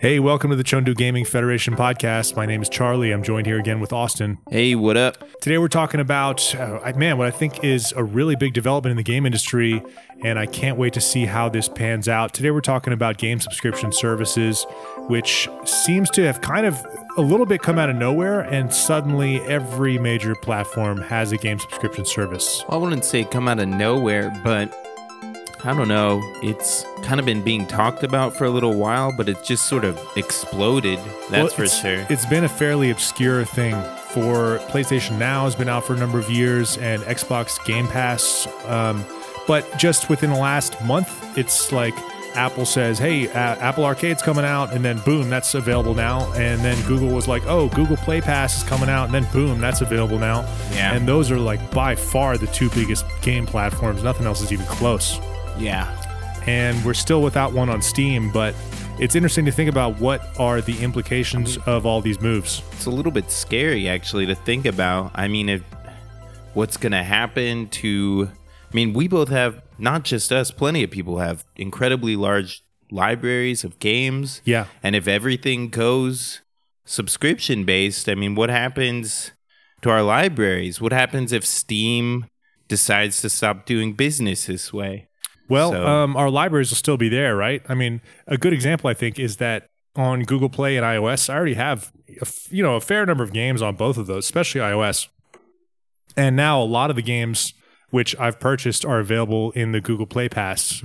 Hey, welcome to the Chengdu Gaming Federation podcast. My name is Charlie. I'm joined here again with Austin. Hey, what up? Today we're talking about, uh, man, what I think is a really big development in the game industry, and I can't wait to see how this pans out. Today we're talking about game subscription services, which seems to have kind of a little bit come out of nowhere, and suddenly every major platform has a game subscription service. I wouldn't say come out of nowhere, but I don't know. It's kind of been being talked about for a little while, but it just sort of exploded. That's Well, for sure. It's been a fairly obscure thing. For PlayStation Now has been out for a number of years, and Xbox Game Pass. Um, but just within the last month, it's like Apple says, "Hey, uh, Apple Arcade's coming out," and then boom, that's available now. And then Google was like, "Oh, Google Play Pass is coming out," and then boom, that's available now. Yeah. And those are like by far the two biggest game platforms. Nothing else is even close yeah. and we're still without one on Steam, but it's interesting to think about what are the implications of all these moves. It's a little bit scary actually to think about. I mean, if what's going to happen to I mean, we both have not just us, plenty of people have incredibly large libraries of games. Yeah. And if everything goes subscription based, I mean, what happens to our libraries? What happens if Steam decides to stop doing business this way? Well, So- um, our libraries will still be there, right? I mean, a good example I think is that on Google Play and iOS, I already have a f- you know a fair number of games on both of those, especially iOS. And now a lot of the games which I've purchased are available in the Google Play Pass.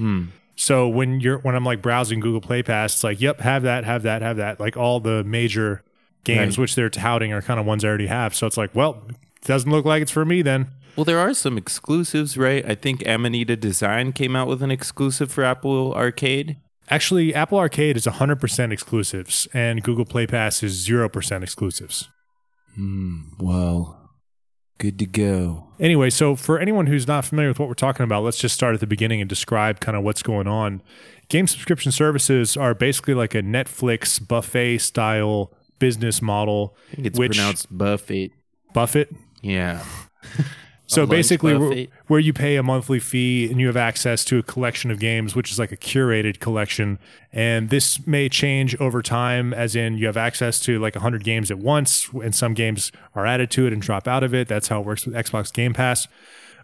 So when you're when I'm like browsing Google Play Pass, it's like, yep, have that, have that, have that. Like all the major games Right. which they're touting are kind of ones I already have. So it's like, well, doesn't look like it's for me then. Well, there are some exclusives, right? I think Amanita Design came out with an exclusive for Apple Arcade. Actually, Apple Arcade is 100% exclusives, and Google Play Pass is 0% exclusives. Hmm, Well, good to go. Anyway, so for anyone who's not familiar with what we're talking about, let's just start at the beginning and describe kind of what's going on. Game subscription services are basically like a Netflix buffet style business model. I think it's which pronounced Buffett. Buffett. Yeah. So basically, where, where you pay a monthly fee and you have access to a collection of games, which is like a curated collection. And this may change over time, as in you have access to like 100 games at once, and some games are added to it and drop out of it. That's how it works with Xbox Game Pass.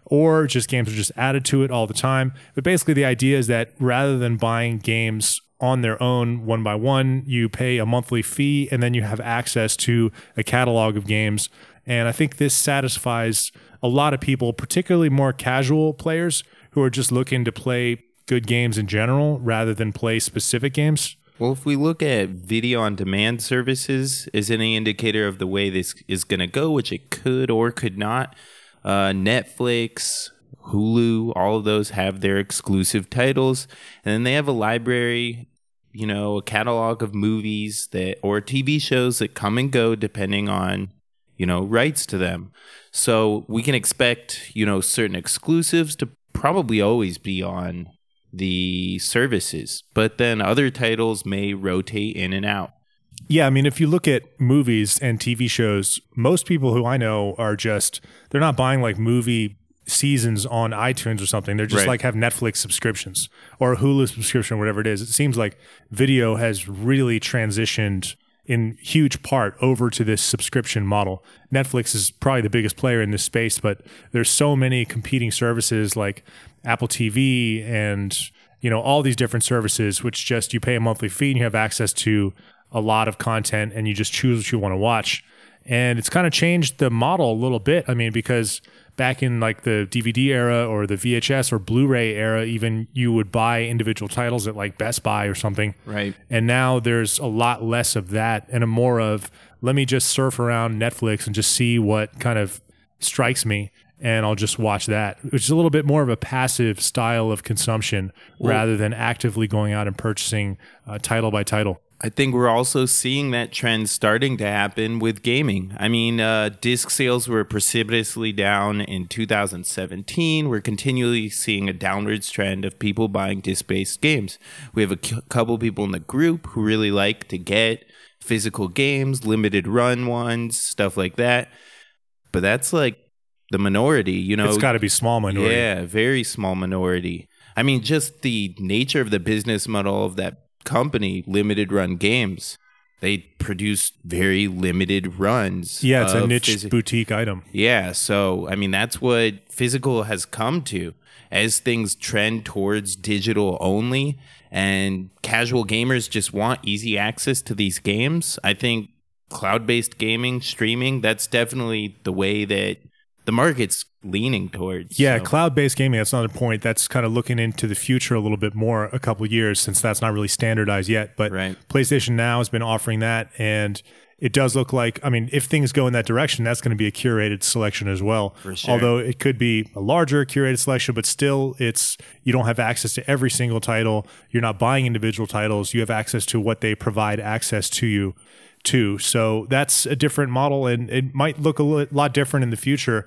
Or just games are just added to it all the time. But basically, the idea is that rather than buying games on their own one by one, you pay a monthly fee and then you have access to a catalog of games. And I think this satisfies a lot of people, particularly more casual players who are just looking to play good games in general rather than play specific games. Well, if we look at video on demand services as any indicator of the way this is going to go, which it could or could not, uh, Netflix, Hulu, all of those have their exclusive titles. And then they have a library, you know, a catalog of movies that or TV shows that come and go depending on, you know, rights to them. So we can expect, you know, certain exclusives to probably always be on the services, but then other titles may rotate in and out. Yeah, I mean, if you look at movies and TV shows, most people who I know are just, they're not buying like movie seasons on iTunes or something. They're just Right. like have Netflix subscriptions or a Hulu subscription, whatever it is. It seems like video has really transitioned in huge part over to this subscription model. Netflix is probably the biggest player in this space, but there's so many competing services like Apple TV and you know all these different services which just you pay a monthly fee and you have access to a lot of content and you just choose what you want to watch. And it's kind of changed the model a little bit. I mean, because back in like the DVD era or the VHS or Blu-ray era, even you would buy individual titles at like Best Buy or something. Right. And now there's a lot less of that and a more of let me just surf around Netflix and just see what kind of strikes me and I'll just watch that, which is a little bit more of a passive style of consumption rather than actively going out and purchasing uh, title by title. I think we're also seeing that trend starting to happen with gaming. I mean, uh, disc sales were precipitously down in 2017. We're continually seeing a downwards trend of people buying disc based games. We have a c- couple people in the group who really like to get physical games, limited run ones, stuff like that. But that's like the minority, you know. It's got to be small minority. Yeah, very small minority. I mean, just the nature of the business model of that company, Limited Run Games. They produce very limited runs. Yeah, it's a niche physi- boutique item. yeah, so I mean that's what physical has come to as things trend towards digital only and casual gamers just want easy access to these games. I think cloud-based gaming, streaming, that's definitely the way that the market's leaning towards. Yeah, So- cloud-based gaming. That's another point. That's kind of looking into the future a little bit more. A couple of years since that's not really standardized yet, but Right. PlayStation Now has been offering that, and it does look like. I mean, if things go in that direction, that's going to be a curated selection as well. For sure. Although it could be a larger curated selection, but still, it's you don't have access to every single title. You're not buying individual titles. You have access to what they provide access to you to. So that's a different model, and it might look a lot different in the future.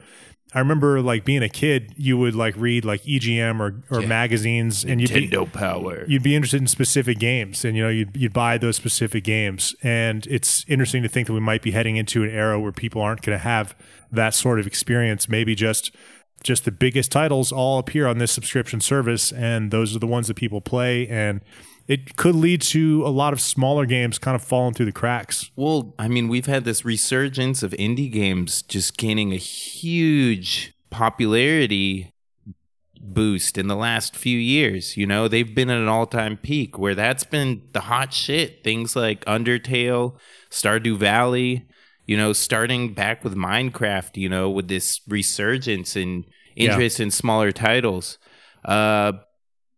I remember like being a kid, you would like read like EGM or, or magazines, and you'd be, Nintendo Power. you'd be interested in specific games, and you know you'd you'd buy those specific games. And it's interesting to think that we might be heading into an era where people aren't going to have that sort of experience. Maybe just just the biggest titles all appear on this subscription service, and those are the ones that people play. And it could lead to a lot of smaller games kind of falling through the cracks. Well, I mean, we've had this resurgence of indie games just gaining a huge popularity boost in the last few years. You know, they've been at an all time peak where that's been the hot shit. Things like Undertale, Stardew Valley, you know, starting back with Minecraft, you know, with this resurgence and interest in smaller titles. Uh,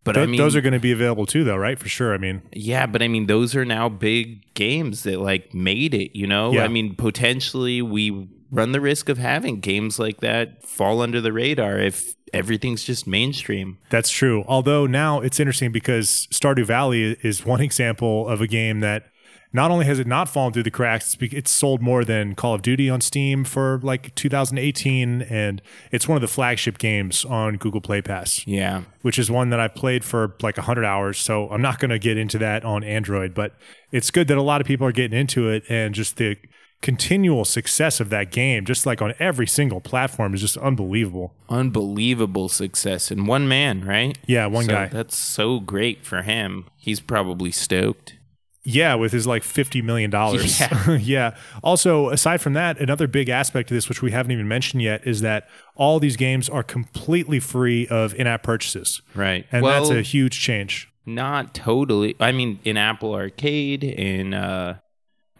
but I mean, those are going to be available too, though, right? For sure. I mean, yeah, but I mean, those are now big games that like made it, you know? Yeah. I mean, potentially we run the risk of having games like that fall under the radar if everything's just mainstream. That's true. Although now it's interesting because Stardew Valley is one example of a game that not only has it not fallen through the cracks, it's sold more than Call of Duty on Steam for like 2018, and it's one of the flagship games on Google Play Pass, Yeah. which is one that I played for like 100 hours. So I'm not going to get into that on Android, but it's good that a lot of people are getting into it, and just the continual success of that game, just like on every single platform, is just unbelievable. Unbelievable success in one man, right? Yeah, one So guy. That's so great for him. He's probably stoked. Yeah, with his like fifty million dollars. Yeah. Yeah. Also, aside from that, another big aspect of this, which we haven't even mentioned yet, is that all these games are completely free of in-app purchases, Right. and well, that's a huge change. not totally. I mean, in Apple Arcade, in, uh,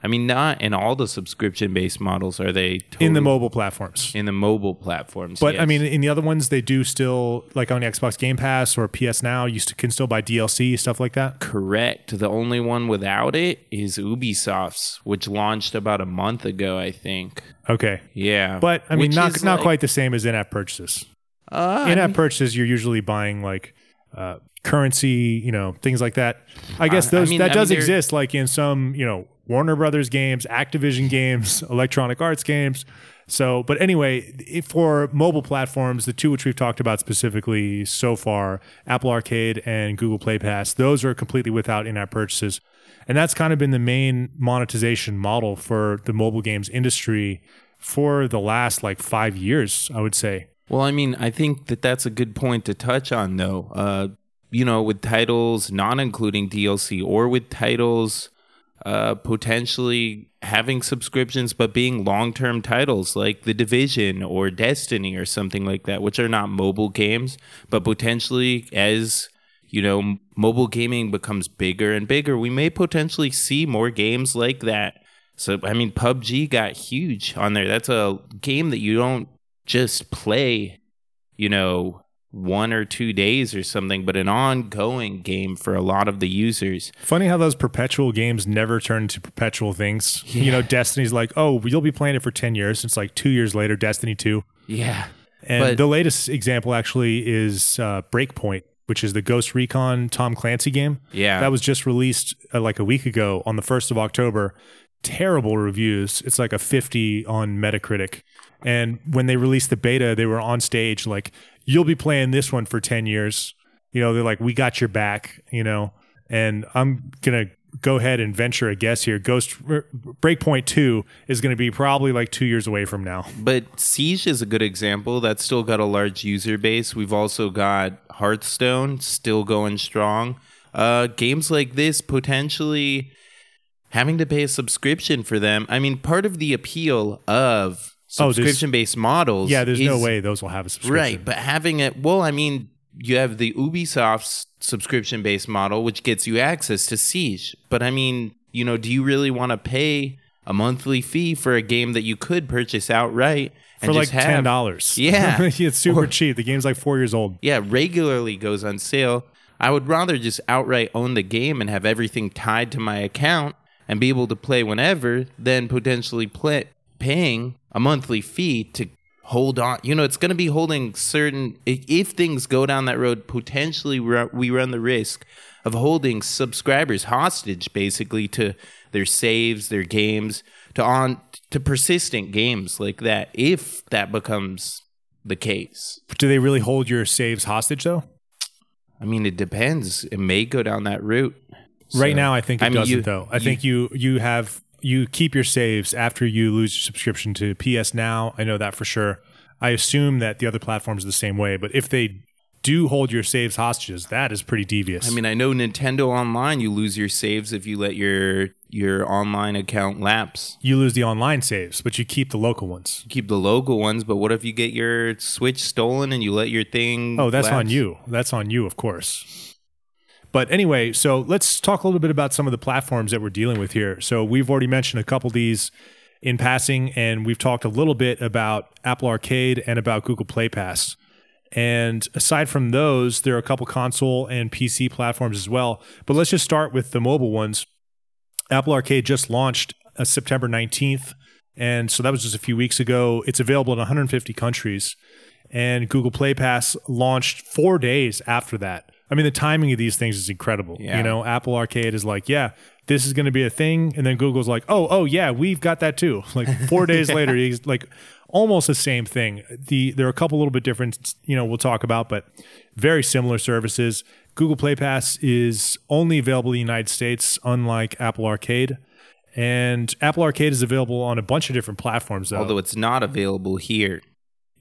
I mean, not in all the subscription based models are they totally In the mobile platforms, in the mobile platforms. but I mean, in the other ones, they do still like on the Xbox Game Pass or PS Now. You can still buy DLC stuff like that. correct. The only one without it is Ubisoft's, which launched about a month ago, I think. Okay, Yeah, but I mean, Which not not like- quite the same as in-app purchases. Uh, in-app mean, purchases, you're usually buying like uh, currency, you know, things like that. I guess I those mean- that I does mean, exist, like in some, you know, Warner Brothers games, Activision games, Electronic Arts games. So, but anyway, for mobile platforms, the two which we've talked about specifically so far, Apple Arcade and Google Play Pass, those are completely without in-app purchases. And that's kind of been the main monetization model for the mobile games industry for the last like 5 years, I would say. Well, I mean, I think that that's a good point to touch on, though. Uh, you know, with titles not including DLC or with titles uh, potentially having subscriptions but being long term titles like The Division or Destiny or something like that, which are not mobile games, but potentially as you know, mobile gaming becomes bigger and bigger, we may potentially see more games like that. So, I mean, PUBG got huge on there. That's a game that you don't just play, you know, one or two days or something, but an ongoing game for a lot of the users. Funny how those perpetual games never turn into perpetual things. You know, Destiny's like, oh, you'll be playing it for 10 years. It's like two years later, Destiny 2. Yeah. And But- the latest example actually is uh, Breakpoint, which is the Ghost Recon Tom Clancy game. Yeah. That was just released uh, like a week ago on the 1st of October. Terrible reviews. It's like a 50 on Metacritic. And when they released the beta, they were on stage like, you'll be playing this one for 10 years. You know, they're like, we got your back, you know. And I'm to go ahead and venture a guess here. Ghost Breakpoint 2 is going to be probably like two years away from now. But Siege is a good example. That's still got a large user base. We've also got Hearthstone still going strong. uh, games like this potentially having to pay a subscription for them. I mean, part of the appeal of Oh, subscription based models. Yeah, there's no is- way those will have a subscription. Right, but having it, well, I mean, you have the Ubisoft subscription based model, which gets you access to Siege. But I mean, you know, do you really want to pay a monthly fee for a game that you could purchase outright and For like have, ten dollars. Yeah. it's super Or- cheap. The game's like four years old. Yeah, regularly goes on sale. I would rather just outright own the game and have everything tied to my account and be able to play whenever than potentially play, paying a monthly fee to hold on. You know, it's going to be holding certain. If things go down that road, potentially we run the risk of holding subscribers hostage, basically to their saves, their games, to on to persistent games like that. If that becomes the case. Do they really hold your saves hostage though? I mean, it depends. It may go down that route. right So- now, I think it I mean, doesn't you- though. I you- think you you have you keep your saves after you lose your subscription to PS Now. I know that for sure. I assume that the other platforms are the same way, but if they do hold your saves hostages, that is pretty devious. I mean, I know Nintendo Online, you lose your saves if you let your your online account lapse. you lose the online saves, but you keep the local ones. You keep the local ones, but what if you get your Switch stolen and you let your thing? Oh, that's on you. That's on you, of course. But anyway, so let's talk a little bit about some of the platforms that we're dealing with here. So we've already mentioned a couple of these in passing, and we've talked a little bit about Apple Arcade and about Google Play Pass. And aside from those, there are a couple console and PC platforms as well. But let's just start with the mobile ones. Apple Arcade just launched uh, September 19th. And so that was just a few weeks ago. It's available in 150 countries. And Google Play Pass launched four days after that. I mean, the timing of these things is incredible. Yeah. You know, Apple Arcade is like, yeah, this is going to be a thing. And then Google's like, oh, oh, yeah, we've got that too. Like four days later, he's like almost the same thing. The There are a couple little bit different, you know, we'll talk about, but very similar services. Google Play Pass is only available in the United States, unlike Apple Arcade. And Apple Arcade is available on a bunch of different platforms, though, Although it's not available here,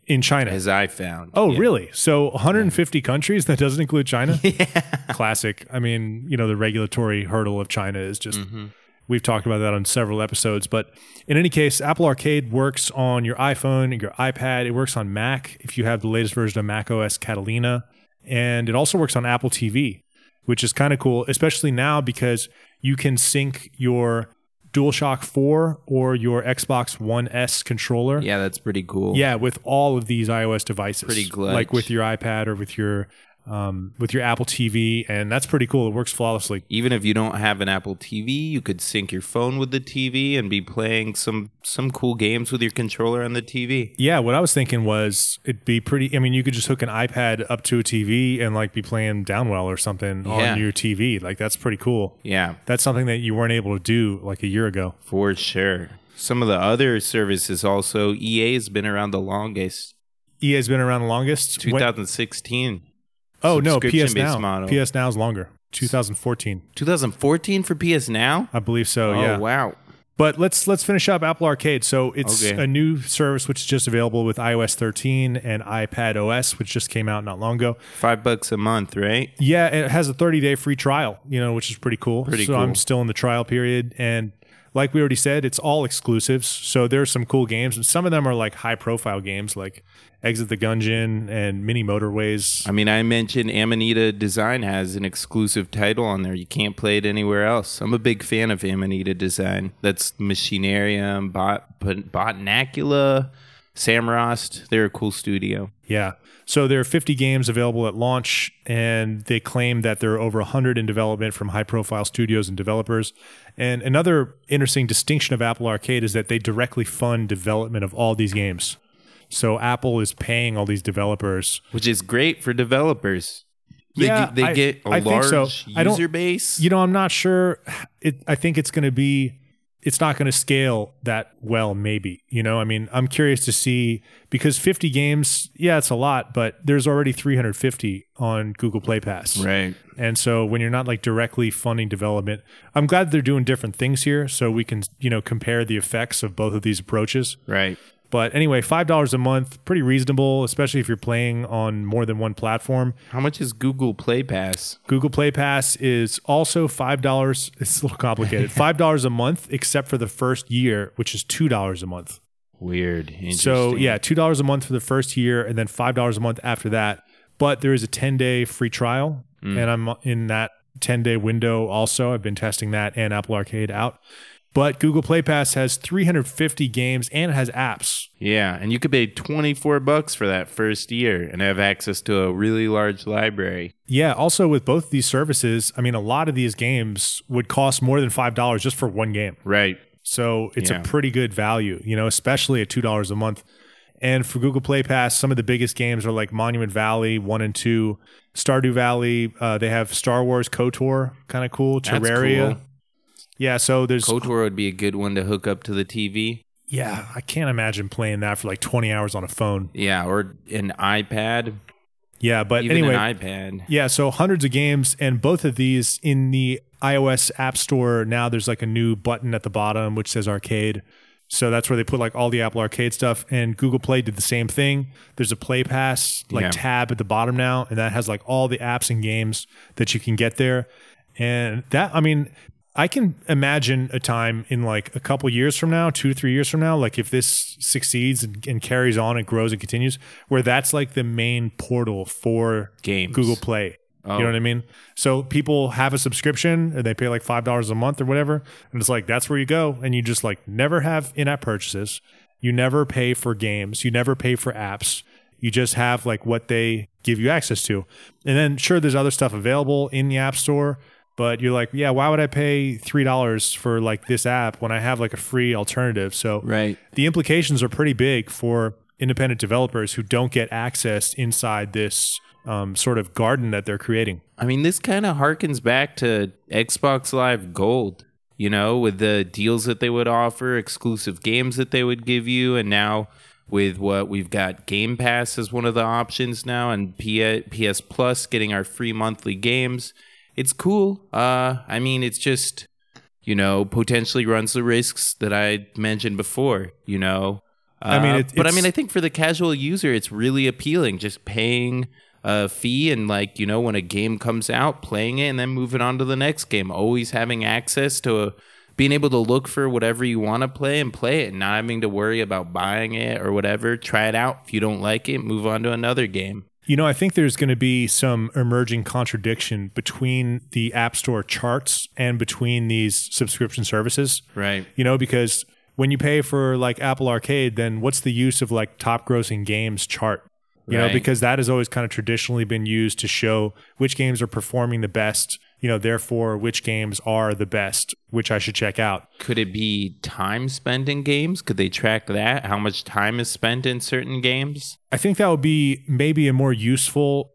in China. as I found. Oh, Yeah. really? So 150 countries that doesn't include China? yeah. Classic. I mean, you know, the regulatory hurdle of China is just Mm-hmm. we've talked about that on several episodes, but in any case, Apple Arcade works on your iPhone your iPad. It works on Mac if you have the latest version of Mac OS Catalina, and it also works on Apple TV, which is kind of cool, especially now because you can sync your DualShock 4 or your Xbox One S controller Yeah, that's pretty cool. yeah, with all of these iOS devices, Pretty glitch. like with your iPad or with your um, with your Apple TV, and that's pretty cool. It works flawlessly. Even if you don't have an Apple TV, you could sync your phone with the TV and be playing some some cool games with your controller on the TV. Yeah, what I was thinking was it'd be pretty. I mean, you could just hook an iPad up to a TV and like be playing Downwell or something Yeah. on your TV. Like that's pretty cool. Yeah, That's something that you weren't able to do like a year ago. for sure. Some of the other services also, EA has been around the longest. EA's been around the longest. When- 2016. Oh no, PS Now. model. PS Now is longer. 2014, 2014 for PS Now? I believe so. oh, yeah. wow. But let's let's finish up Apple Arcade. So it's Okay. a new service which is just available with iOS 13 and iPad OS, which just came out not long ago. Five bucks a month, right? Yeah, it has a 30 day free trial, you know, which is pretty cool. Pretty so I'm still in the trial period, and like we already said, it's all exclusives. So there's some cool games, and some of them are like high profile games, like Exit the Gungeon and Mini Motorways. I mean, I mentioned Amanita Design has an exclusive title on there. You can't play it anywhere else. I'm a big fan of Amanita Design. That's Machinarium, Bot, Bot- Botanicula, Samorost. They're a cool studio. Yeah. So there are 50 games available at launch, and they claim that there are over 100 in development from high profile studios and developers. And another interesting distinction of Apple Arcade is that they directly fund development of all these games. So Apple is paying all these developers. which is great for developers. They, Yeah, get, they I- get a I so. large don't- user base. You know, I'm not sure. It, I think it's going to be, it's not going to scale that well, maybe. You know, I mean, I'm curious to see because 50 games, yeah, it's a lot, but there's already 350 on Google Play Pass. right. And so when you're not like directly funding development, I'm glad they're doing different things here so we can, you know, compare the effects of both of these approaches. Right. But anyway, five dollars a month, pretty reasonable, especially if you're playing on more than one platform. How much is Google Play Pass? Google Play Pass is also five dollars. It's a little complicated. five dollars a month, except for the first year, which is two dollars a month. Weird. So yeah, two dollars a month for the first year, and then five dollars a month after that. But there is a ten day free trial, Mm. and I'm in that ten day window. Also, I've been testing that and Apple Arcade out. But Google Play Pass has 350 games and it has apps. Yeah, and you could pay 24 bucks for that first year and have access to a really large library. Yeah. Also, with both these services, I mean, a lot of these games would cost more than five dollars just for one game. Right. So it's Yeah. a pretty good value, you know, especially at two dollars a month. And for Google Play Pass, some of the biggest games are like Monument Valley one and two, Stardew Valley. Uh, they have Star Wars KOTOR, kind of cool. That's Terraria. cool. Yeah, so there's KOTOR would be a good one to hook up to the TV. yeah, I can't imagine playing that for like 20 hours on a phone. Yeah, or an iPad. Yeah, but Even anyway, an iPad. Yeah, so hundreds of games, and both of these in the iOS App Store now. There's like a new button at the bottom which says Arcade. So that's where they put like all the Apple Arcade stuff. And Google Play did the same thing. There's a Play Pass like Yeah. tab at the bottom now, and that has like all the apps and games that you can get there. And that, I mean, I can imagine a time in like a couple years from now, two to three years from now, like if this succeeds and, and carries on and grows and continues, where that's like the main portal for Games. Google Play. Oh. You know oh. what I mean? So people have a subscription and they pay like five dollars a month or whatever, and it's like that's where you go, and you just like never have in-app purchases. You never pay for games. You never pay for apps. You just have like what they give you access to, and then sure, there's other stuff available in the App Store, but you're like, yeah, why would I pay three dollars for like this app when I have like a free alternative? So Right. the implications are pretty big for independent developers who don't get access inside this um, sort of garden that they're creating. I mean, this kind of harkens back to Xbox Live Gold, you know, with the deals that they would offer, exclusive games that they would give you, and now with what we've got Game Pass as one of the options now, and PS Plus getting our free monthly games. It's cool. Uh, I mean, it's just, you know, potentially runs the risks that I mentioned before, you know. I mean, Uh, it- but I mean, I think for the casual user, it's really appealing. Just paying a fee and like you know when a game comes out, playing it and then moving on to the next game. Always having access to a, being able to look for whatever you want to play and play it, and not having to worry about buying it or whatever. Try it out. If you don't like it, move on to another game. You know, I think there's going to be some emerging contradiction between the App Store charts and between these subscription services. Right. You know, because when you pay for like Apple Arcade, then what's the use of like top grossing games chart? You know, because that has always kind of traditionally been used to show which games are performing the best, you know, therefore which games are the best, which I should check out. Could it be time spent in games? Could they track that? How much time is spent in certain games? I think that would be maybe a more useful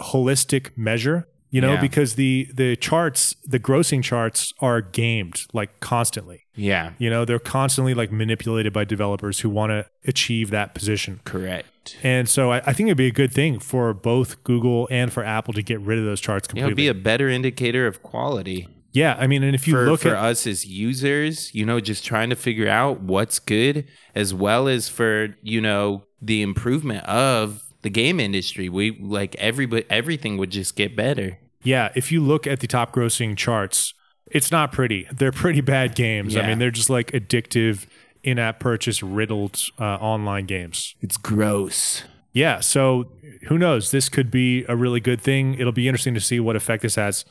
holistic measure, you know, Yeah. because the the charts, the grossing charts are gamed like constantly. Yeah. You know, they're constantly like manipulated by developers who want to achieve that position. Correct. And so I, I think it'd be a good thing for both Google and for Apple to get rid of those charts completely. It completely. would be a better indicator of quality. yeah, I mean, and if you for, look for at us as users, you know, just trying to figure out what's good, as well as for you know the improvement of the game industry. We like everybody, everything would just get better. Yeah, if you look at the top grossing charts, it's not pretty. They're pretty bad games. I mean, they're just like addictive, in app purchase riddled uh, online games. It's gross. Yeah, so who knows? This could be a really good thing. It'll be interesting to see what effect this has.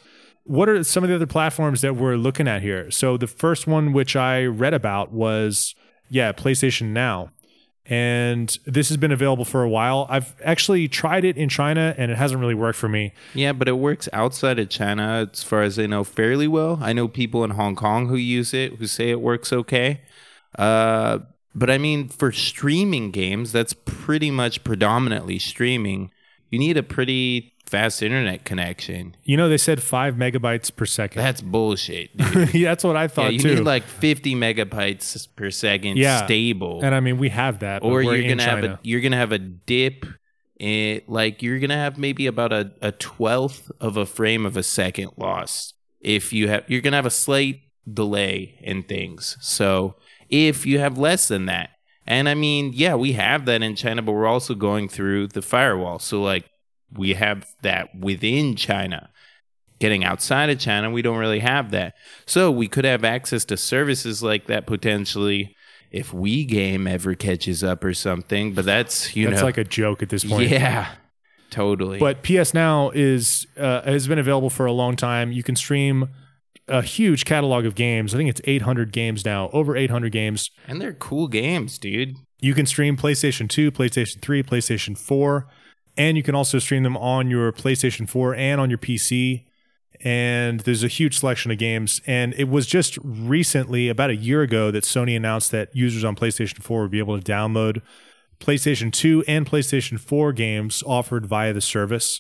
What are some of the other platforms that we're looking at here? So the first one which I read about was yeah, PlayStation Now. And this has been available for a while. I've actually tried it in China and it hasn't really worked for me. Yeah, but it works outside of China, as far as I know, fairly well. I know people in Hong Kong who use it who say it works okay. Uh, but I mean, for streaming games, that's pretty much predominantly streaming. You need a pretty fast internet connection. You know, they said five megabytes per second. That's bullshit, dude. yeah, that's what I yeah, thought you too. need like 50 megabytes per second Yeah. stable. and I mean, we have that. but or we're you're in gonna have China. a you're gonna have a dip in like you're gonna have maybe about a, a twelfth of a frame of a second loss if you have you're gonna have a slight delay in things so if you have less than that And I mean, yeah, we have that in China, but we're also going through the firewall. So like we have that within China. Getting outside of China, we don't really have that. So we could have access to services like that potentially if we game ever catches up or something. But that's you That's know like a joke at this point. yeah, totally. But PS Now is uh, has been available for a long time. You can stream a huge catalog of games. I think it's 800 games now, over 800 games. and they're cool games, dude. You can stream PlayStation 2, PlayStation 3, PlayStation 4, and you can also stream them on your PlayStation 4 and on your PC. And there's a huge selection of games. And it was just recently, about a year ago, that Sony announced that users on PlayStation 4 would be able to download PlayStation 2 and PlayStation 4 games offered via the service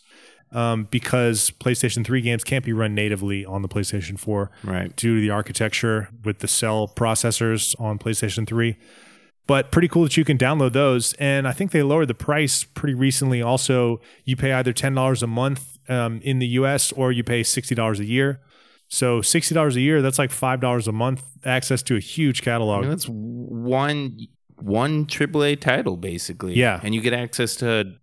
um, because PlayStation 3 games can't be run natively on the PlayStation 4 Right. due to the architecture with the cell processors on PlayStation 3. But pretty cool that you can download those. And I think they lowered the price pretty recently. Also, you pay either $10 a month um, in the US or you pay $60 a year. So $60 a year, that's like $5 a month, access to a huge catalog. I that's one one AAA title basically. Yeah. and you get access to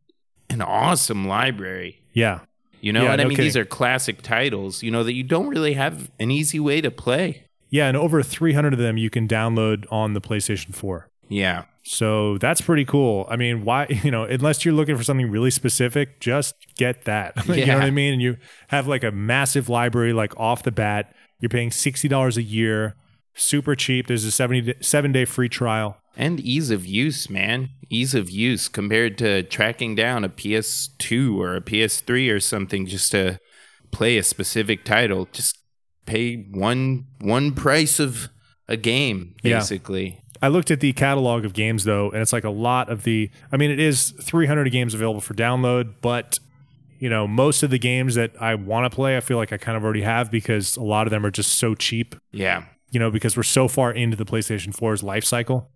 an awesome library. yeah. You know Yeah, I no mean? These are classic titles. You know that you don't really have an easy way to play. Yeah. And over 300 of them you can download on the PlayStation 4. Yeah, So that's pretty cool. I mean, why, you know, unless you're looking for something really specific, just get that. you know what I mean? And you have like a massive library, like off the bat. You're paying $60 a year, super cheap. There's a 70, seven day free trial. and ease of use, man. Ease of use compared to tracking down a PS2 or a PS3 or something just to play a specific title. Just pay one one price of a game, Yeah. basically. I looked at the catalog of games though, and it's like a lot of the. I mean, it is 300 games available for download, but you know, most of the games that I want to play, I feel like I kind of already have because a lot of them are just so cheap. Yeah. You know, because we're so far into the PlayStation 4's life cycle.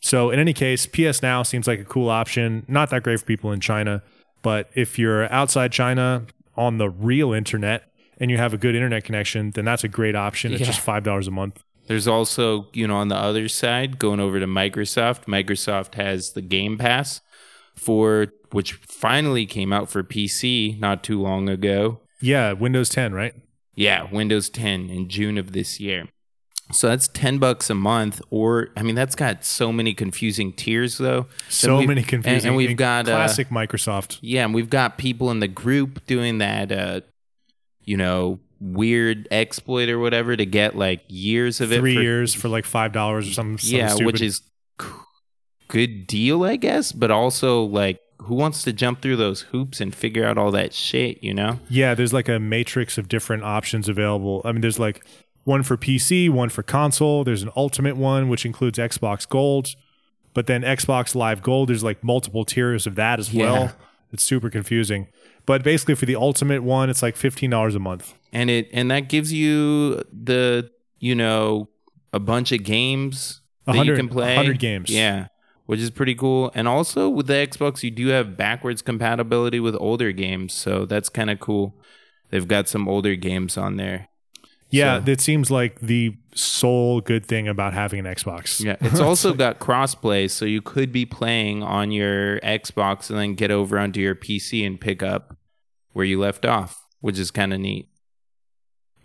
So in any case, PS Now seems like a cool option. Not that great for people in China, but if you're outside China on the real internet and you have a good internet connection, then that's a great option. It's Yeah. just five dollars a month. There's also, you know, on the other side, going over to Microsoft, Microsoft has the Game Pass for which finally came out for PC not too long ago. Yeah, Windows 10, right? Yeah, Windows 10 in June of this year. So that's 10 bucks a month or I mean that's got so many confusing tiers though. So many and- confusing. And, we've got uh, classic Microsoft. yeah, and we've got people in the group doing that uh you know, weird exploit or whatever to get like years of it Three for- years for like five dollars or something. something yeah, stupid. which is good deal, I guess. But also, like, who wants to jump through those hoops and figure out all that shit? You know? yeah. There's like a matrix of different options available. I mean, there's like one for PC, one for console. There's an ultimate one which includes Xbox Gold, but then Xbox Live Gold. There's like multiple tiers of that as Yeah. well. It's super confusing. But basically, for the ultimate one, it's like fifteen dollars a month. And it and that gives you the you know a bunch of games that you can play. hundred games. Yeah. Which is pretty cool. And also with the Xbox, you do have backwards compatibility with older games. So that's kind of cool. They've got some older games on there. Yeah, So- that seems like the sole good thing about having an Xbox. Yeah, it's also got crossplay, so you could be playing on your Xbox and then get over onto your PC and pick up where you left off, which is kind of neat.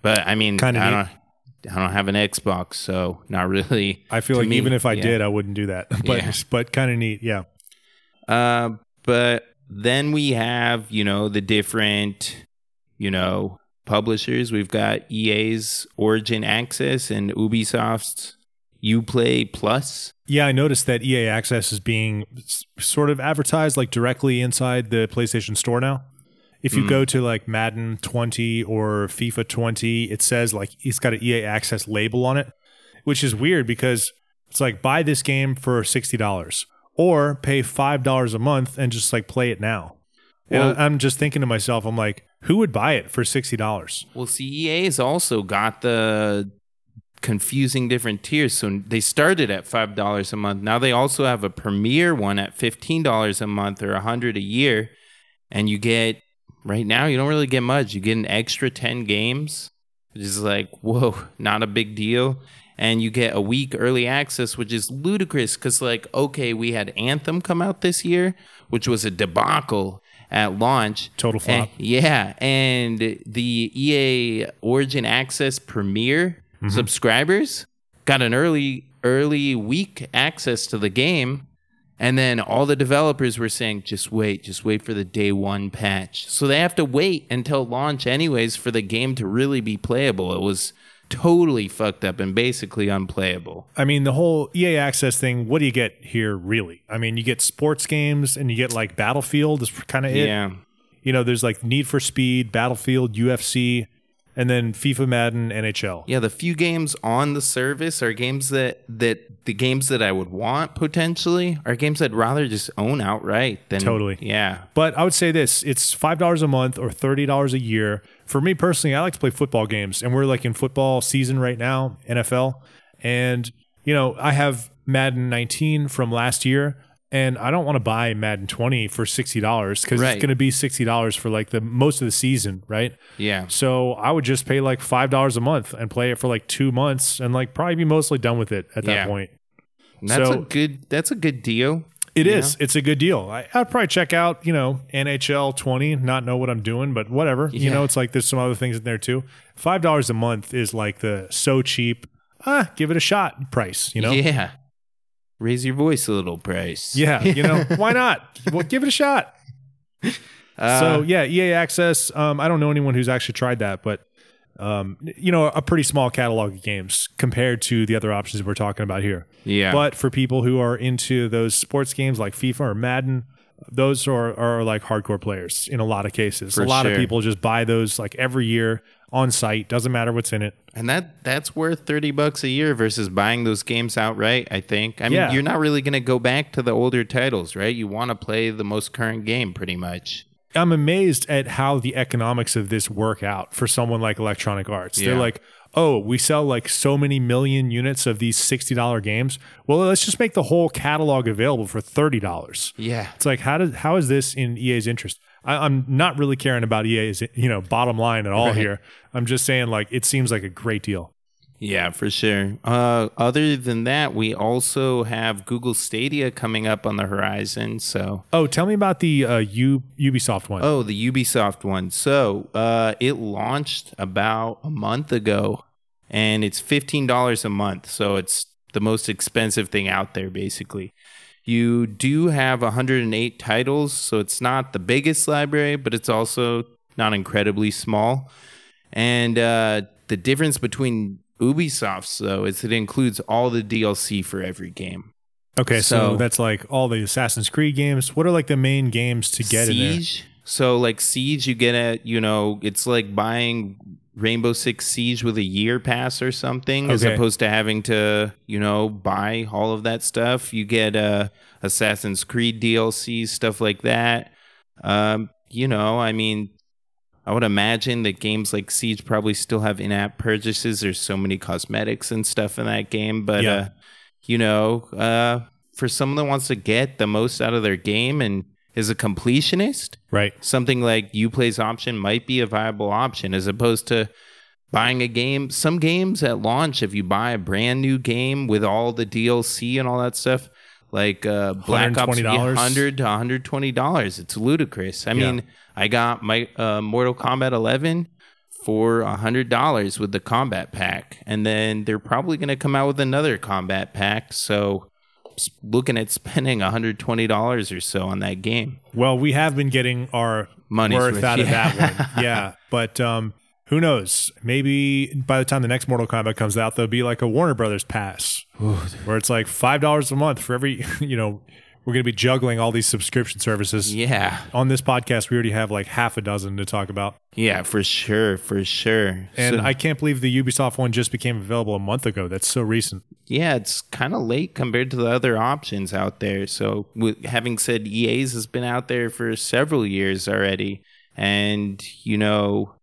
But I mean, Kinda I don't, I don't have an Xbox, so not really. I feel like me, even if I yeah. did, I wouldn't do that. But Yeah. but kind of neat. Yeah. Uh, but then we have, you know, the different, you know, publishers. We've got EA's Origin Access and Ubisoft's Uplay Plus. Yeah, I noticed that EA Access is being sort of advertised like directly inside the PlayStation Store now. If you Mm. go to like Madden 20 or FIFA 20, it says like it's got an EA Access label on it, which is weird because it's like buy this game for $60 or pay $5 a month and just like play it now. Well- and I'm just thinking to myself, I'm like, who would buy it for $60? Well, see, EA's also got the confusing different tiers. So they started at five dollars a month. Now they also have a premier one at fifteen dollars a month or a hundred a year, and you get right now you don't really get much. You get an extra ten games, which is like whoa, not a big deal. and you get a week early access, which is ludicrous because, like, okay, we had Anthem come out this year, which was a debacle at launch. Total flop. And- yeah, and the EA Origin Access Premier Mm-hmm. subscribers got an early early week access to the game. And then all the developers were saying, just wait, just wait for the day one patch. So they have to wait until launch, anyways, for the game to really be playable. It was totally fucked up and basically unplayable. I mean, the whole EA Access thing, what do you get here, really? I mean, you get sports games and you get like Battlefield, is kind of it. Yeah. You know, there's like Need for Speed, Battlefield, UFC, and then FIFA, Madden, NHL. Yeah, the few games on the service are games that that the games that I would want potentially are games I'd rather just own outright than Totally. Yeah. But I would say this it's $5 a month or $30 a year. For me personally, I like to play football games, and we're like in football season right now, NFL. And, you know, I have Madden 19 from last year, and I don't want to buy Madden 20 for $60 because Right. it's going to be $60 for like the most of the season, right? Yeah. So I would just pay like $5 a month and play it for like two months and like probably be mostly done with it at that Yeah. point. That's So- a good that's a good deal. It is. Is. It's a good deal. I, I'd probably check out, you know, NHL 20, not know what I'm doing, but whatever. You know, it's like there's some other things in there too. $5 a month is like the so cheap, ah, give it a shot price, you know? Yeah. Raise your voice a little, price. Yeah, you know, why not? Well, give it a shot. Uh, so, yeah, EA Access. Um, I don't know anyone who's actually tried that, but, um, you know, a pretty small catalog of games compared to the other options we're talking about here. yeah. But for people who are into those sports games like FIFA or Madden, those are, are like hardcore players in a lot of cases. For a lot of people just buy those like every year on site. Doesn't matter what's in it. and that that's worth 30 bucks a year versus buying those games outright, I think. I mean, Yeah. you're not really going to go back to the older titles, right? You want to play the most current game pretty much. I'm amazed at how the economics of this work out for someone like Electronic Arts. They're like, oh, we sell like so many million units of these $60 games. Well, let's just make the whole catalog available for $30. Yeah. It's like how does how is this in EA's interest? I, I'm not really caring about EA's you know bottom line at all Right. here. I'm just saying like it seems like a great deal. Yeah, for sure. Uh, other than that, we also have Google Stadia coming up on the horizon. So, Oh, tell me about the uh, U, Ubisoft one. oh, the Ubisoft one. So, uh, it launched about a month ago, and it's fifteen dollars a month. So it's the most expensive thing out there, basically. You do have 108 titles, so it's not the biggest library, but it's also not incredibly small. And uh, the difference between Ubisoft's though is it includes all the DLC for every game. okay, so, so- that's like all the Assassin's Creed games. What are like the main games to get in there? Siege. So like Siege, you get a you know it's like buying Rainbow Six Siege with a year pass or something, as opposed to having to you know buy all of that stuff. You get uh, Assassin's Creed DLC stuff like that. Um, you know, I mean, I would imagine that games like Siege probably still have in-app purchases. There's so many cosmetics and stuff in that game, but Yeah. uh, you know, uh, for someone that wants to get the most out of their game and is a completionist, Right. something like Uplay's option might be a viable option as opposed to buying a game. Some games at launch, if you buy a brand new game with all the DLC and all that stuff, like uh, Black Ops, would be $120? 100 to 120 dollars. It's ludicrous. I Yeah. mean, I got my uh, Mortal Kombat 11 for a hundred dollars with the combat pack, and then they're probably going to come out with another combat pack. So, looking at spending hundred twenty dollars or so on that game. Well, we have been getting our Money's worth out of that one. Yeah. But um, who knows? Maybe by the time the next Mortal Kombat comes out, there'll be like a Warner Brothers pass where it's like $5 a month for every, you know, we're going to be juggling all these subscription services. Yeah, On this podcast, we already have like half a dozen to talk about. yeah, for sure, for sure. And So- I can't believe the Ubisoft one just became available a month ago. That's so recent. yeah, it's kind of late compared to the other options out there. So, with, having said EA's has been out there for several years already, and you know,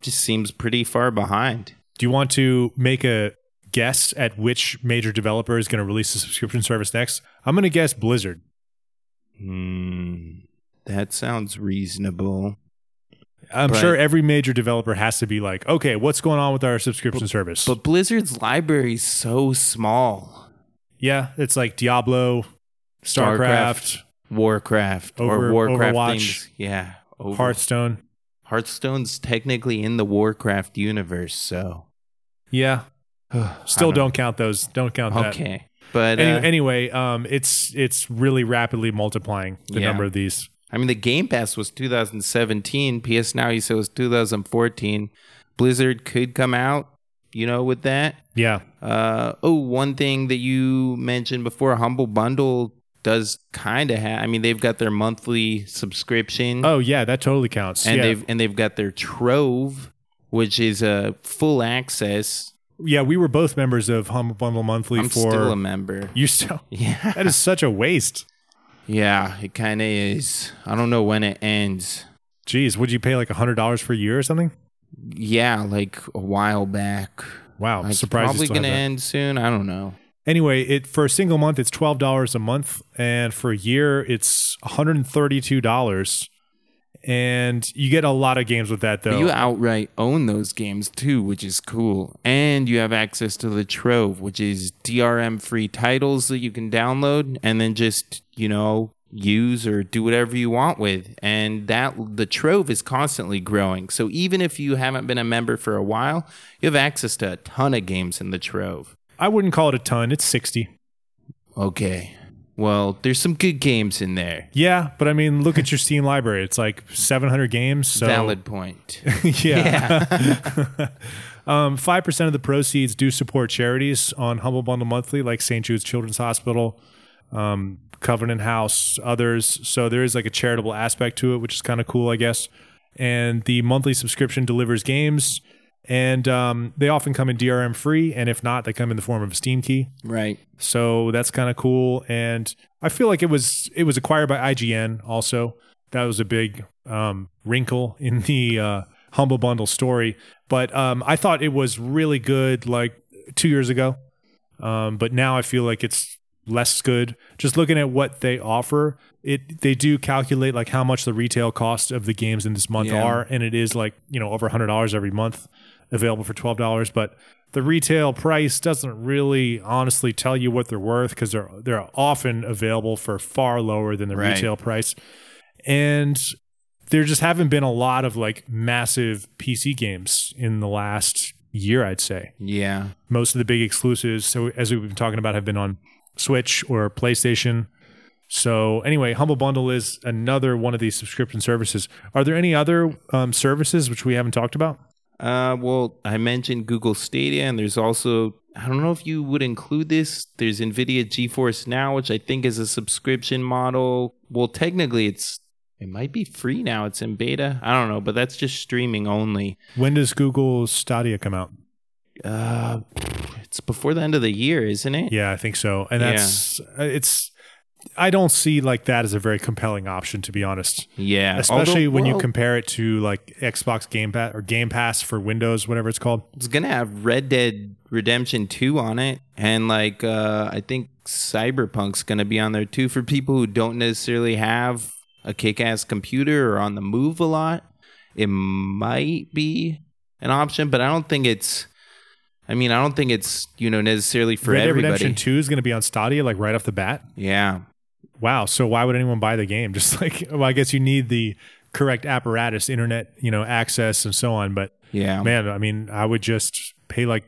just seems pretty far behind. Do you want to make a guess at which major developer is going to release a subscription service next? I'm going to guess Blizzard. Hmm, that sounds reasonable. I'm But- sure every major developer has to be like, okay, what's going on with our subscription service? But Blizzard's library is so small. yeah, it's like Diablo, StarCraft, Warcraft Over- or Warcraft Overwatch. Yeah. Over- Hearthstone. Hearthstone's technically in the Warcraft universe, so Yeah, still don't- don't, count those. Don't count that. Okay. But Any- uh, anyway, um, it's it's really rapidly multiplying the Yeah. number of these. I mean, the Game Pass was 2017. PS Now, you said was 2014. Blizzard could come out, you know, with that. Yeah, Uh, oh, one thing that you mentioned before, Humble Bundle does kind of have. I mean, they've got their monthly subscription, Oh yeah, that totally counts. and yeah. they've and they've got their Trove, which is a full access. Yeah, we were both members of Humble Bundle Monthly I'm for still a member. you. Still, Yeah, that is such a waste. yeah, it kind of is. I don't know when it ends. Jeez, would you pay like hundred dollars for a year or something? Yeah, like a while back. Wow, I'm surprised. probably you still have gonna end soon. I don't know. Anyway, it for a single month it's twelve dollars a month, and for a year it's one hundred and thirty-two dollars. And you get a lot of games with that though. You outright own those games too, which is cool. And you have access to the Trove, which is DRM free titles that you can download and then just, you know, use or do whatever you want with. And that the Trove is constantly growing. So even if you haven't been a member for a while, you have access to a ton of games in the Trove. I wouldn't call it a ton. It's sixty. Okay. Well, there's some good games in there. Yeah, but I mean, look at your Steam library. It's like seven hundred games. So Valid point. yeah. um, 5% of the proceeds do support charities on Humble Bundle Monthly, like St. Jude's Children's Hospital, um, Covenant House, others. So there is like a charitable aspect to it, which is kind of cool, I guess. And the monthly subscription delivers games, and um, they often come in DRM free. And if not, they come in the form of a Steam key. right. So that's kind of cool. And I feel like it was it was acquired by IGN also. That was a big um, wrinkle in the uh, Humble Bundle story. But um, I thought it was really good like two years ago. Um, but now I feel like it's less good. Just looking at what they offer, it they do calculate like how much the retail cost of the games in this month Yeah. are, and it is like you know over hundred dollars every month available for twelve dollars. But the retail price doesn't really honestly tell you what they're worth because they're they're often available for far lower than the Right. retail price, and there just haven't been a lot of like massive PC games in the last year. I'd say Yeah. most of the big exclusives, so as we've been talking about, have been on Switch or PlayStation. So anyway, Humble Bundle is another one of these subscription services. Are there any other um, services which we haven't talked about? Uh, well, I mentioned Google Stadia, and there's also I don't know if you would include this. There's Nvidia GeForce Now, which I think is a subscription model. Well, technically, it's it might be free now. It's in beta. I don't know, but that's just streaming only. When does Google Stadia come out? Uh, it's before the end of the year, isn't it? Yeah, I think so. And that's uh, it's. I don't see like that as a very compelling option, to be honest. Yeah, Especially Although, when you compare it to like Xbox Game Pass or Game Pass for Windows, whatever it's called. It's gonna have Red Dead Redemption 2 on it, and like uh, I think Cyberpunk's gonna be on there too for people who don't necessarily have a kick-ass computer or on the move a lot. It might be an option, but I don't think it's. I mean, I don't think it's you know necessarily for Red Dead everybody. Redemption Two is going to be on Stadia like right off the bat. Yeah, Wow. So why would anyone buy the game? Just like, well, I guess you need the correct apparatus, internet, you know, access and so on. But yeah. man, I mean, I would just pay like,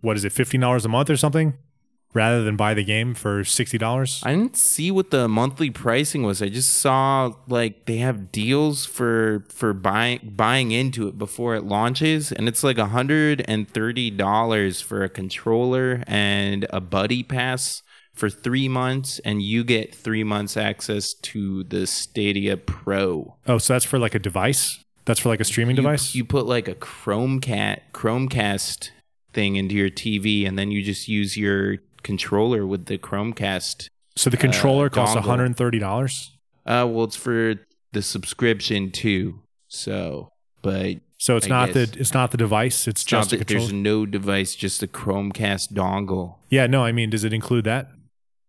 what is it, fifteen dollars a month or something, rather than buy the game for sixty dollars. I didn't see what the monthly pricing was. I just saw like they have deals for for buying buying into it before it launches, and it's like hundred and thirty dollars for a controller and a buddy pass for three months, and you get three months access to the Stadia Pro. Oh, so that's for like a device. That's for like a streaming You, device. you put like a Chromecast Chromecast thing into your TV, and then you just use your controller with the Chromecast so the controller costs one hundred and thirty dollars. Uh, well, it's for the subscription too. So, but So it's I not guess. the it's not the device. It's it's just controller. there's no device, just a Chromecast dongle. Yeah. No, I mean, does it include that?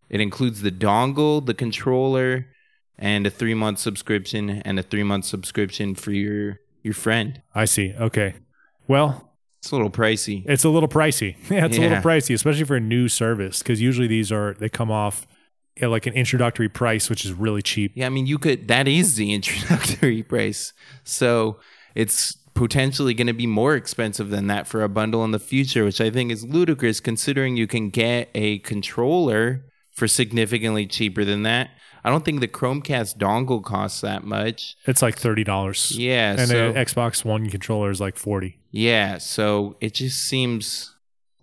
It includes the dongle, the controller, and a three month subscription, and a three month subscription for your your friend. I see. Okay. Well, It's a little pricey. it's a little pricey. Yeah, it's a little pricey, especially for a new service, because usually these are they come off at like an introductory price, which is really cheap. Yeah, I mean, you could. That is the introductory price. So it's potentially going to be more expensive than that for a bundle in the future, which I think is ludicrous considering you can get a controller for significantly cheaper than that. I don't think the Chromecast dongle costs that much. It's like thirty dollars. Yeah, and so an Xbox One controller is like forty. yeah, so it just seems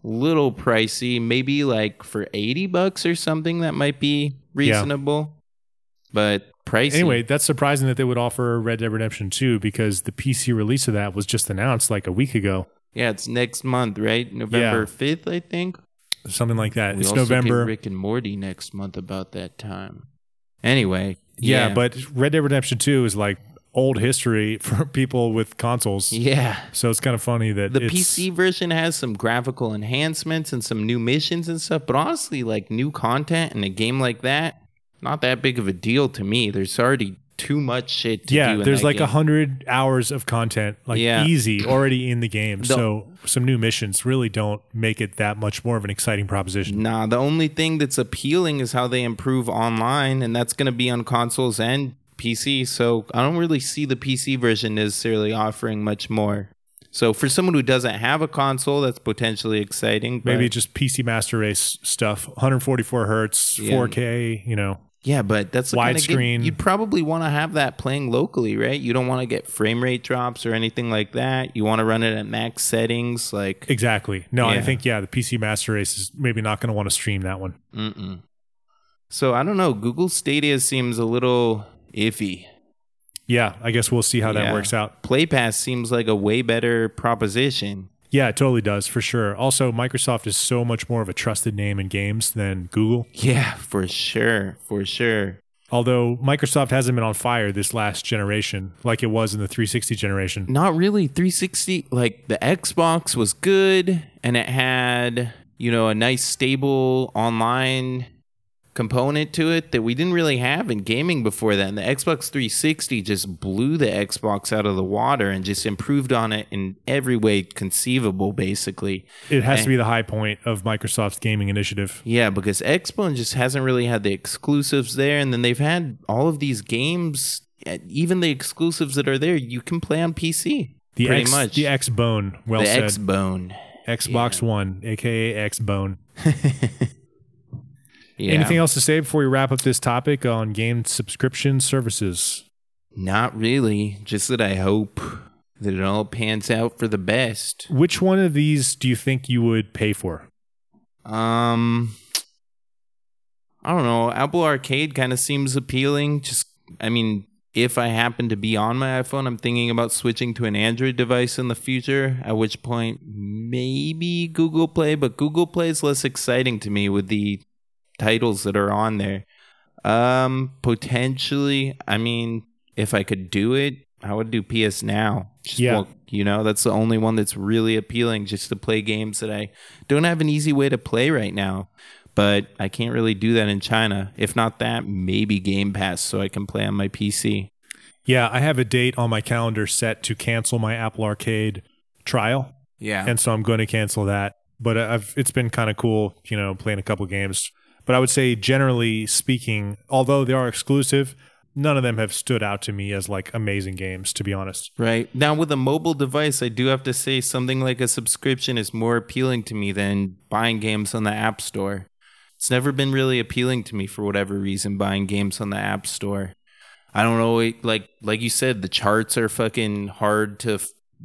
a little pricey. Maybe like for eighty bucks or something that might be reasonable, but pricey. Anyway, that's surprising that they would offer Red Dead Redemption 2 because the PC release of that was just announced like a week ago, Yeah, it's next month, right? November fifth, I think. Something like that. We it's November. Rick and Morty next month about that time. Anyway, yeah, but Red Dead Redemption 2 is like old history for people with consoles. yeah, So it's kind of funny that the PC version has some graphical enhancements and some new missions and stuff. But honestly, like new content in a game like that, not that big of a deal to me. There's already too much shit to Yeah, there's like a hundred hours of content, like Yeah. easy already in the game. The- so some new missions really don't make it that much more of an exciting proposition. Nah, the only thing that's appealing is how they improve online, and that's going to be on consoles and PC. So I don't really see the PC version necessarily offering much more. So for someone who doesn't have a console, that's potentially exciting. Maybe just PC Master Race stuff, 144 hertz, Yeah. 4K. You know, yeah, but that's the kind of game- widescreen. You'd probably want to have that playing locally, right? You don't want to get frame rate drops or anything like that. You want to run it at max settings, like exactly. No, I think yeah, the PC Master Race is maybe not going to want to stream that one. Mm-mm. So I don't know. Google Stadia seems a little iffy. Yeah, I guess we'll see how that works out. Play Pass seems like a way better proposition. Yeah, it totally does for sure. Also, Microsoft is so much more of a trusted name in games than Google. Yeah, for sure. For sure. Although Microsoft hasn't been on fire this last generation like it was in the 360 generation. Not really 360. Like the Xbox was good and it had, you know, a nice stable online component to it that we didn't really have in gaming before then. The Xbox 360 just blew the Xbox out of the water and just improved on it in every way conceivable, basically. It has to be the high point of Microsoft's gaming initiative. Yeah, because Xbone just hasn't really had the exclusives there, and then they've had all of these games, uh, even the exclusives that are there, you can play on PC. The pretty X, much. the X Bone, well the said. Xbone. Xbox One, aka X Bone. Yeah. Anything else to say before we wrap up this topic on game subscription services? Not really. Just that I hope that it all pans out for the best. Which one of these do you think you would pay for? Um, I don't know. Apple Arcade kind of seems appealing. Just, I mean, if I happen to be on my iPhone, I'm thinking about switching to an Android device in the future. At which point, maybe Google Play, but Google Play is less exciting to me with the titles that are on there. Um, potentially, I mean, if I could do it, I would do PS Now. Just Yeah. walk- you know, that's the only one that's really appealing just to play games that I don't have an easy way to play right now. But I can't really do that in China. If not that, maybe Game Pass so I can play on my PC. Yeah, I have a date on my calendar set to cancel my Apple Arcade trial, Yeah. and so I'm going to cancel that. But I've it's been kind of cool, you know, playing a couple games. But I would say, generally speaking, although they are exclusive, none of them have stood out to me as like amazing games. To be honest, Right. Now, with a mobile device, I do have to say something like a subscription is more appealing to me than buying games on the App Store. It's never been really appealing to me for whatever reason, buying games on the App Store. I don't know. Like, like you said, the charts are fucking hard to,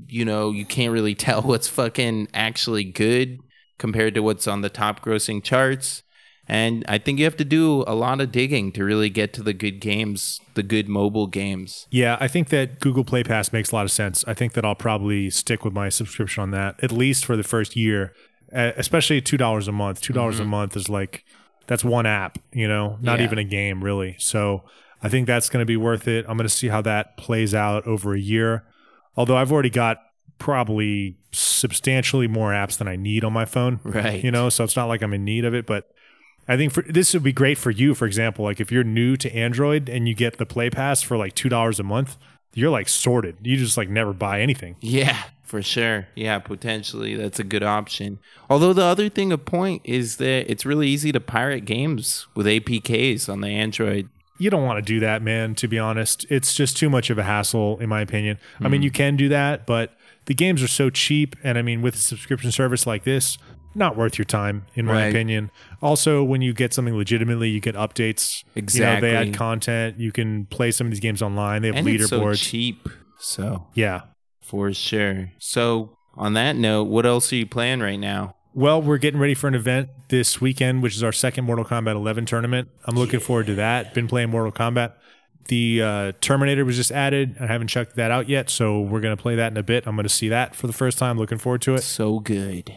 you know, you can't really tell what's fucking actually good compared to what's on the top grossing charts. And I think you have to do a lot of digging to really get to the good games, the good mobile games. Yeah, I think that Google Play Pass makes a lot of sense. I think that I'll probably stick with my subscription on that at least for the first year, especially two dollars a month. Two dollars a mm-hmm. month is like that's one app, you know, not Yeah. even a game really. So I think that's going to be worth it. I'm going to see how that plays out over a year. Although I've already got probably substantially more apps than I need on my phone, Right. you know, so it's not like I'm in need of it, but I think for this would be great for you, for example, like if you're new to Android and you get the Play Pass for like two dollars a month, you're like sorted. You just like never buy anything. Yeah, for sure. Yeah, potentially that's a good option. Although the other thing of point is that it's really easy to pirate games with APKs on the Android. You don't want to do that, man, to be honest. It's just too much of a hassle, in my opinion. I mean, hmm. you can do that, but the games are so cheap. And I mean, with a subscription service like this, not worth your time, in my Right. opinion. Also, when you get something legitimately, you get updates. You know, they add content. You can play some of these games online. They have And it's so leaderboards. cheap. So yeah. for sure. So on that note, what else are you playing right now? Well, we're getting ready for an event this weekend, which is our second Mortal Kombat 11 tournament. I'm looking forward to that. Been playing Mortal Kombat. The uh, Terminator was just added. I haven't checked that out yet, so we're going to play that in a bit. I'm going to see that for the first time. Looking forward to it. So good.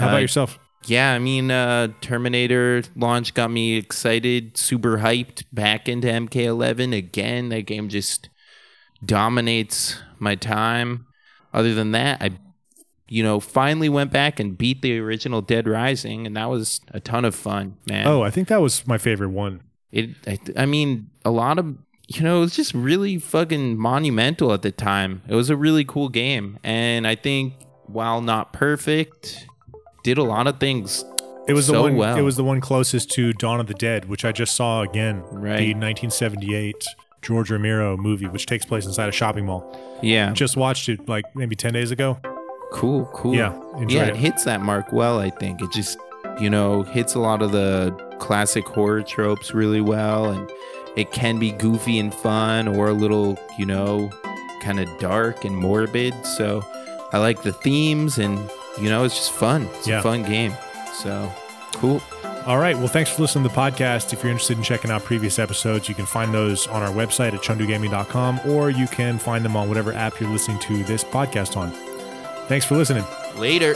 How about Uh, yourself? Yeah, I mean, uh, Terminator launch got me excited, super hyped. Back into MK11 again. That game just dominates my time. Other than that, I, you know, finally went back and beat the original Dead Rising, and that was a ton of fun, man. Oh, I think that was my favorite one. It, I, I mean, a lot of, you know, it was just really fucking monumental at the time. It was a really cool game, and I think while not perfect, did a lot of things It was the So one. well. It was the one closest to Dawn of the Dead, which I just saw again. Right. The 1978 George Romero movie, which takes place inside a shopping mall. Yeah. Just watched it like maybe 10 days ago. Cool, cool. Yeah, yeah, it. it hits that mark well, I think. It just, you know, hits a lot of the classic horror tropes really well and it can be goofy and fun or a little, you know, kind of dark and morbid. So I like the themes and, you know, it's just fun. It's Yeah. a fun game. So cool. All right. Well, thanks for listening to the podcast. If you're interested in checking out previous episodes, you can find those on our website at chundugaming.com or you can find them on whatever app you're listening to this podcast on. Thanks for listening. Later.